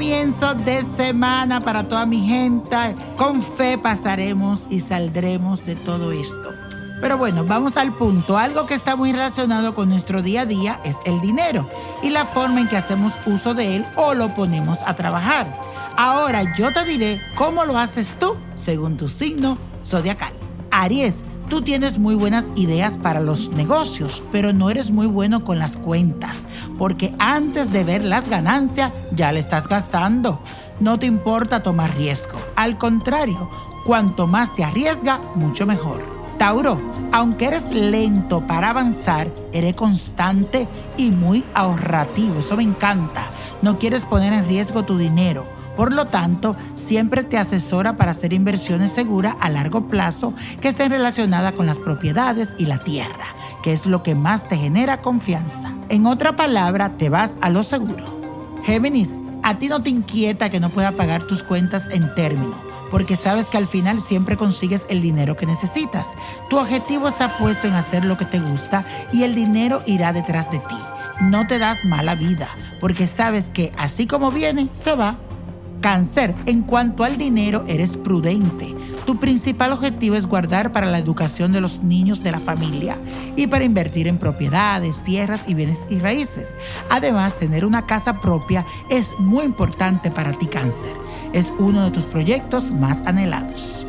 de semana para toda mi gente. Con fe pasaremos y saldremos de todo esto. Pero bueno, vamos al punto. Algo que está muy relacionado con nuestro día a día es el dinero y la forma en que hacemos uso de él o lo ponemos a trabajar. Ahora yo te diré cómo lo haces tú según tu signo zodiacal. Aries, tú tienes muy buenas ideas para los negocios, pero no eres muy bueno con las cuentas, porque antes de ver las ganancias ya le estás gastando. No te importa tomar riesgo. Al contrario, cuanto más te arriesga, mucho mejor. Tauro, aunque eres lento para avanzar, eres constante y muy ahorrativo. Eso me encanta. No quieres poner en riesgo tu dinero. Por lo tanto, siempre te asesora para hacer inversiones seguras a largo plazo que estén relacionadas con las propiedades y la tierra, que es lo que más te genera confianza. En otra palabra, te vas a lo seguro. Géminis, a ti no te inquieta que no pueda pagar tus cuentas en término porque sabes que al final siempre consigues el dinero que necesitas. Tu objetivo está puesto en hacer lo que te gusta y el dinero irá detrás de ti. No te das mala vida, porque sabes que así como viene, se va. Cáncer, en cuanto al dinero, eres prudente. Tu principal objetivo es guardar para la educación de los niños de la familia y para invertir en propiedades, tierras y bienes y raíces. Además, tener una casa propia es muy importante para ti, cáncer es uno de tus proyectos más anhelados.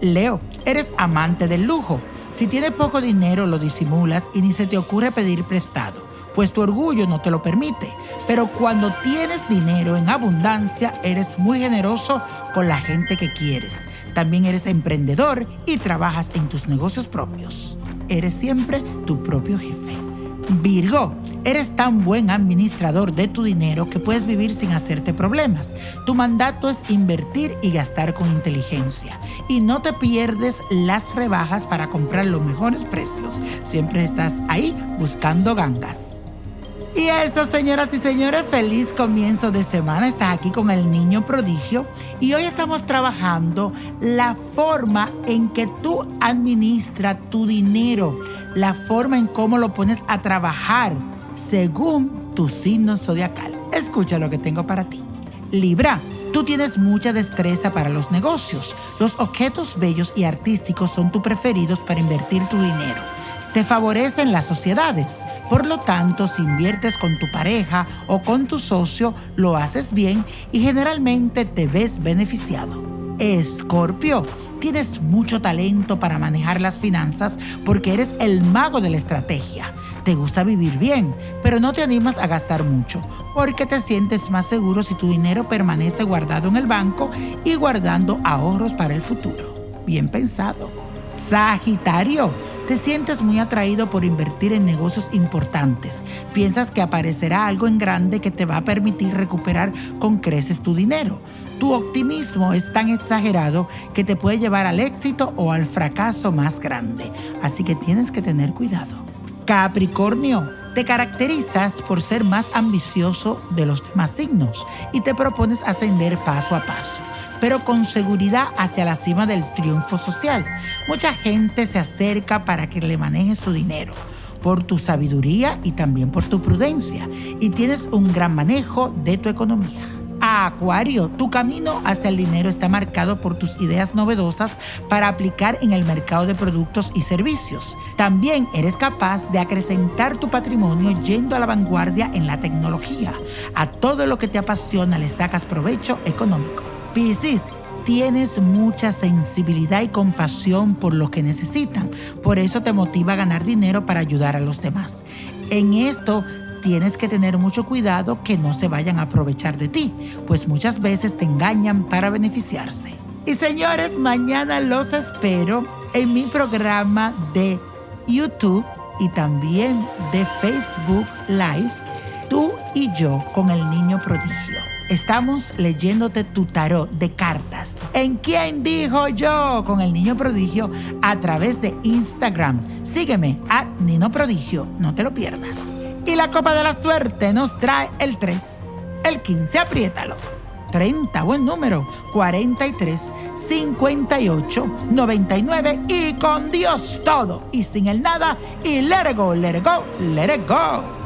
Leo, eres amante del lujo. Si tienes poco dinero lo disimulas y ni se te ocurre pedir prestado, pues tu orgullo no te lo permite. Pero cuando tienes dinero en abundancia, eres muy generoso con la gente que quieres. También eres emprendedor y trabajas en tus negocios propios. Eres siempre tu propio jefe. Virgo, eres tan buen administrador de tu dinero que puedes vivir sin hacerte problemas. Tu mandato es invertir y gastar con inteligencia. Y no te pierdes las rebajas para comprar los mejores precios. Siempre estás ahí buscando gangas. Y eso, señoras y señores, feliz comienzo de semana. Estás aquí con el niño prodigio y hoy estamos trabajando la forma en que tú administras tu dinero la forma en cómo lo pones a trabajar según tu signo zodiacal. Escucha lo que tengo para ti. Libra, tú tienes mucha destreza para los negocios. Los objetos bellos y artísticos son tus preferidos para invertir tu dinero. Te favorecen las sociedades. Por lo tanto, si inviertes con tu pareja o con tu socio, lo haces bien y generalmente te ves beneficiado. Escorpio, tienes mucho talento para manejar las finanzas porque eres el mago de la estrategia. Te gusta vivir bien, pero no te animas a gastar mucho porque te sientes más seguro si tu dinero permanece guardado en el banco y guardando ahorros para el futuro. Bien pensado. Sagitario, te sientes muy atraído por invertir en negocios importantes. Piensas que aparecerá algo en grande que te va a permitir recuperar con creces tu dinero. Tu optimismo es tan exagerado que te puede llevar al éxito o al fracaso más grande. Así que tienes que tener cuidado. Capricornio, te caracterizas por ser más ambicioso de los demás signos y te propones ascender paso a paso pero con seguridad hacia la cima del triunfo social. Mucha gente se acerca para que le maneje su dinero por tu sabiduría y también por tu prudencia y tienes un gran manejo de tu economía. Acuario, tu camino hacia el dinero está marcado por tus ideas novedosas para aplicar en el mercado de productos y servicios. También eres capaz de acrecentar tu patrimonio yendo a la vanguardia en la tecnología. A todo lo que te apasiona le sacas provecho económico. Piscis, tienes mucha sensibilidad y compasión por lo que necesitan. Por eso te motiva a ganar dinero para ayudar a los demás. En esto tienes que tener mucho cuidado que no se vayan a aprovechar de ti, pues muchas veces te engañan para beneficiarse. Y señores, mañana los espero en mi programa de YouTube y también de Facebook Live, tú y yo con el niño prodigio. Estamos leyéndote tu tarot de cartas. ¿En quién dijo yo? Con el niño prodigio a través de Instagram. Sígueme a Nino Prodigio, no te lo pierdas. Y la copa de la suerte nos trae el 3, el 15, apriétalo. 30, buen número. 43, 58, 99 y con Dios todo y sin el nada y let it go, let it go, let it go.